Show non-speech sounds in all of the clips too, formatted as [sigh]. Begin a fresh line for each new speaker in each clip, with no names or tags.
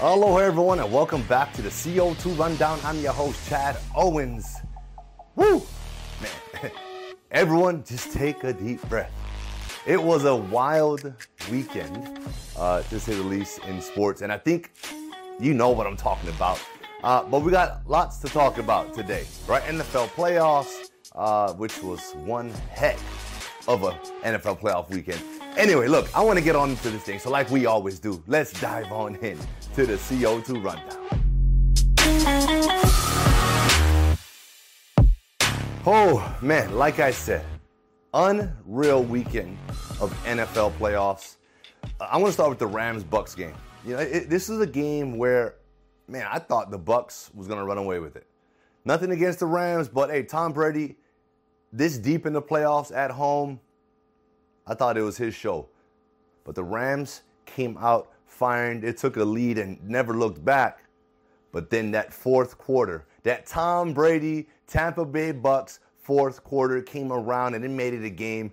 Aloha, everyone, and welcome back to the CO2 Rundown. I'm your host, Chad Owens. Woo! Man, [laughs] everyone, just take a deep breath. It was a wild weekend, uh, to say the least, in sports, and I think you know what I'm talking about. Uh, but we got lots to talk about today, right? NFL playoffs, uh, which was one heck of a NFL playoff weekend. Anyway, look, I want to get on into this thing. So, like we always do, let's dive on in to the CO2 rundown. Oh man, like I said, unreal weekend of NFL playoffs. I want to start with the Rams Bucks game. You know, it, this is a game where, man, I thought the Bucks was to run away with it. Nothing against the Rams, but hey, Tom Brady, this deep in the playoffs at home, I thought it was his show. But the Rams came out firing. It took a lead and never looked back. But then that fourth quarter, that Tom Brady, Tampa Bay Bucks fourth quarter came around and it made it a game.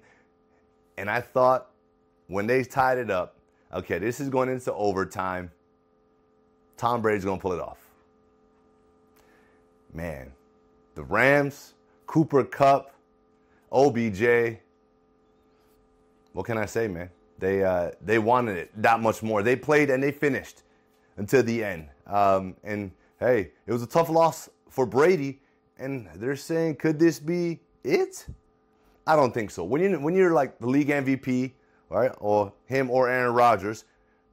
And I thought when they tied it up, okay, this is going into overtime. Tom Brady's going to pull it off. Man, the Rams, Cooper Kupp, OBJ, what can I say, man? They uh, they wanted it that much more. They played and they finished until the end. Um, and hey, it was a tough loss for Brady. And they're saying, could this be it? I don't think so. When you when you're like the league MVP, right, or him or Aaron Rodgers,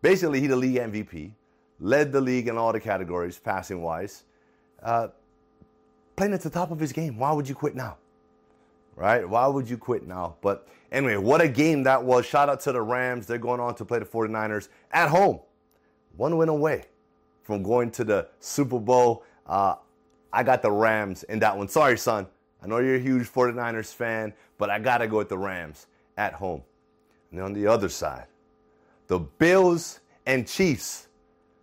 basically he the league MVP, led the league in all the categories passing wise, uh, playing at the top of his game. Why would you quit now? Right? Why would you quit now? But anyway, what a game that was. Shout out to the Rams. They're going on to play the 49ers at home. One win away from going to the Super Bowl. Uh, I got the Rams in that one. Sorry, son. I know you're a huge 49ers fan, but I got to go with the Rams at home. And on the other side, the Bills and Chiefs,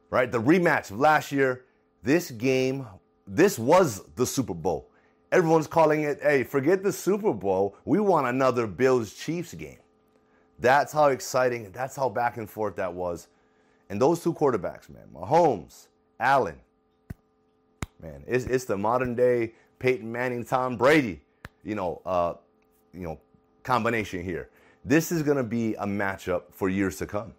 right? The rematch of last year. This game, this was the Super Bowl. Everyone's calling it, hey, forget the Super Bowl. We want another Bills Chiefs game. That's how exciting, that's how back and forth that was. And those two quarterbacks, man, Mahomes, Allen, man, it's, it's the modern day Peyton Manning, Tom Brady, you know, uh, you know, combination here. This is going to be a matchup for years to come.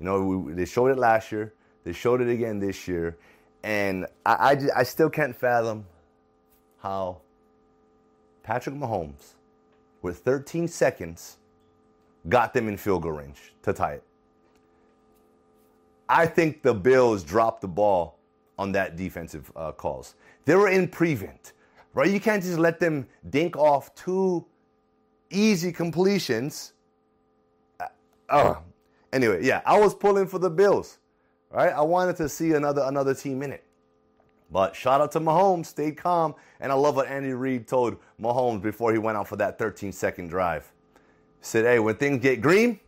You know, we, they showed it last year. They showed it again this year. And I, I, I still can't fathom how Patrick Mahomes, with 13 seconds, got them in field goal range to tie it. I think the Bills dropped the ball on that defensive uh, calls. They were in prevent, right? You can't just let them dink off two easy completions. Uh, uh, anyway, yeah, I was pulling for the Bills, right? I wanted to see another another team in it. But shout out to Mahomes, stayed calm. And I love what Andy Reid told Mahomes before he went out for that 13 second drive. He said, hey, when things get green,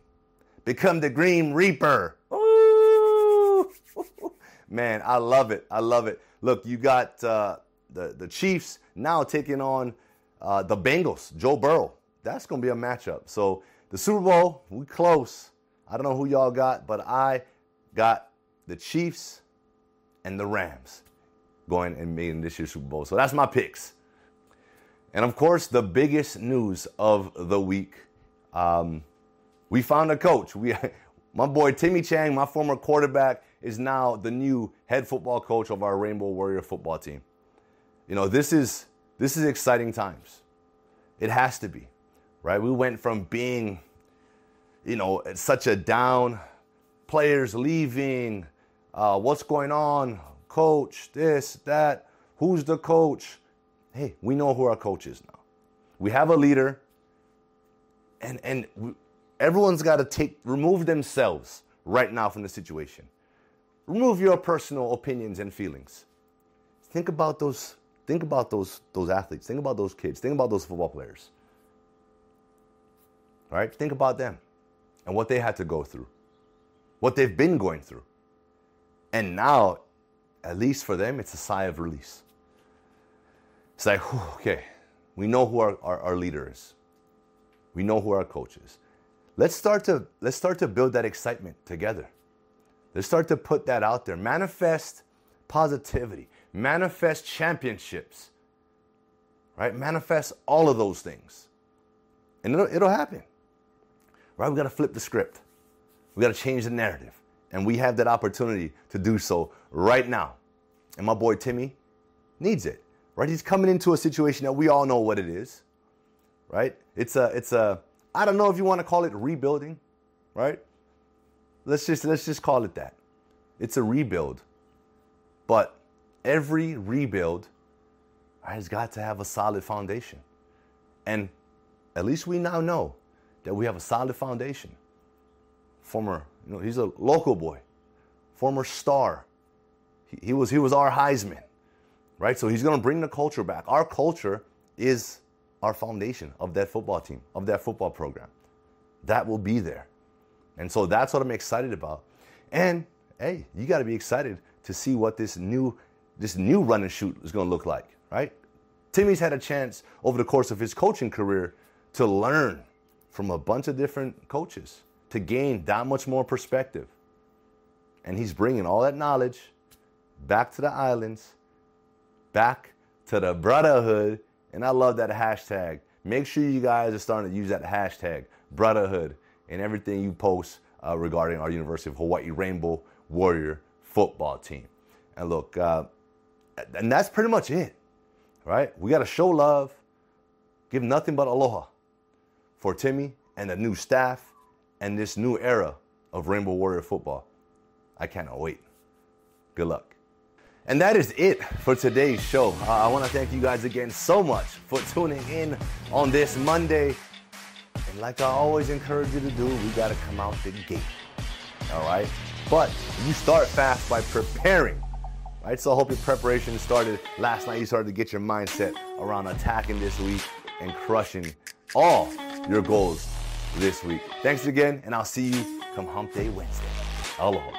become the Grim Reaper. Ooh. [laughs] Man, I love it. I love it. Look, you got uh, the, the Chiefs now taking on uh, the Bengals, Joe Burrow. That's going to be a matchup. So the Super Bowl, we close. I don't know who y'all got, but I got the Chiefs and the Rams going and making this year's Super Bowl. So that's my picks. And of course, the biggest news of the week um, we found a coach. We, [laughs] my boy Timmy Chang, my former quarterback, is now the new head football coach of our Rainbow Warrior football team. You know, this is this is exciting times. It has to be, right? We went from being, you know, such a down, players leaving, uh, what's going on, coach, this, that, who's the coach? Hey, we know who our coach is now. We have a leader, and and everyone's got to take remove themselves right now from the situation. Remove your personal opinions and feelings. Think about those. Think about those those athletes. Think about those kids. Think about those football players. All right? Think about them and what they had to go through, what they've been going through. And now at least for them, it's a sigh of release. It's like, okay, we know who our, our, our leader is. We know who our coach is. Let's start to let's start to build that excitement together. Let's start to put that out there. Manifest positivity, manifest championships, right? Manifest all of those things. And it'll, it'll happen, right? We got to flip the script. We got to change the narrative. And we have that opportunity to do so right now. And my boy Timmy needs it, right? He's coming into a situation that we all know what it is, right? It's a, it's a, I don't know if you want to call it rebuilding, right? Let's just, let's just call it that. It's a rebuild. But every rebuild has got to have a solid foundation. And at least we now know that we have a solid foundation. Former, you know, he's a local boy, former star. He, he was, he was our Heisman, right? So he's going to bring the culture back. Our culture is our foundation of that football team, of that football program. That will be there. And so that's what I'm excited about. And hey, you got to be excited to see what this new this new run and shoot is going to look like, right? Timmy's had a chance over the course of his coaching career to learn from a bunch of different coaches, to gain that much more perspective. And he's bringing all that knowledge back to the islands, back to the brotherhood. And I love that hashtag. Make sure you guys are starting to use that hashtag, brotherhood, in everything you post uh, regarding our University of Hawaii Rainbow Warrior football team. And look, uh, and that's pretty much it, right? We got to show love, give nothing but aloha for Timmy and the new staff and this new era of Rainbow Warrior football. I cannot wait. Good luck. And that is it for today's show. Uh, I want to thank you guys again so much for tuning in on this Monday. And like I always encourage you to do, we got to come out the gate. All right? But you start fast by preparing. Right? So I hope your preparation started last night. You started to get your mindset around attacking this week and crushing all your goals this week. Thanks again, and I'll see you come Hump Day Wednesday. Aloha.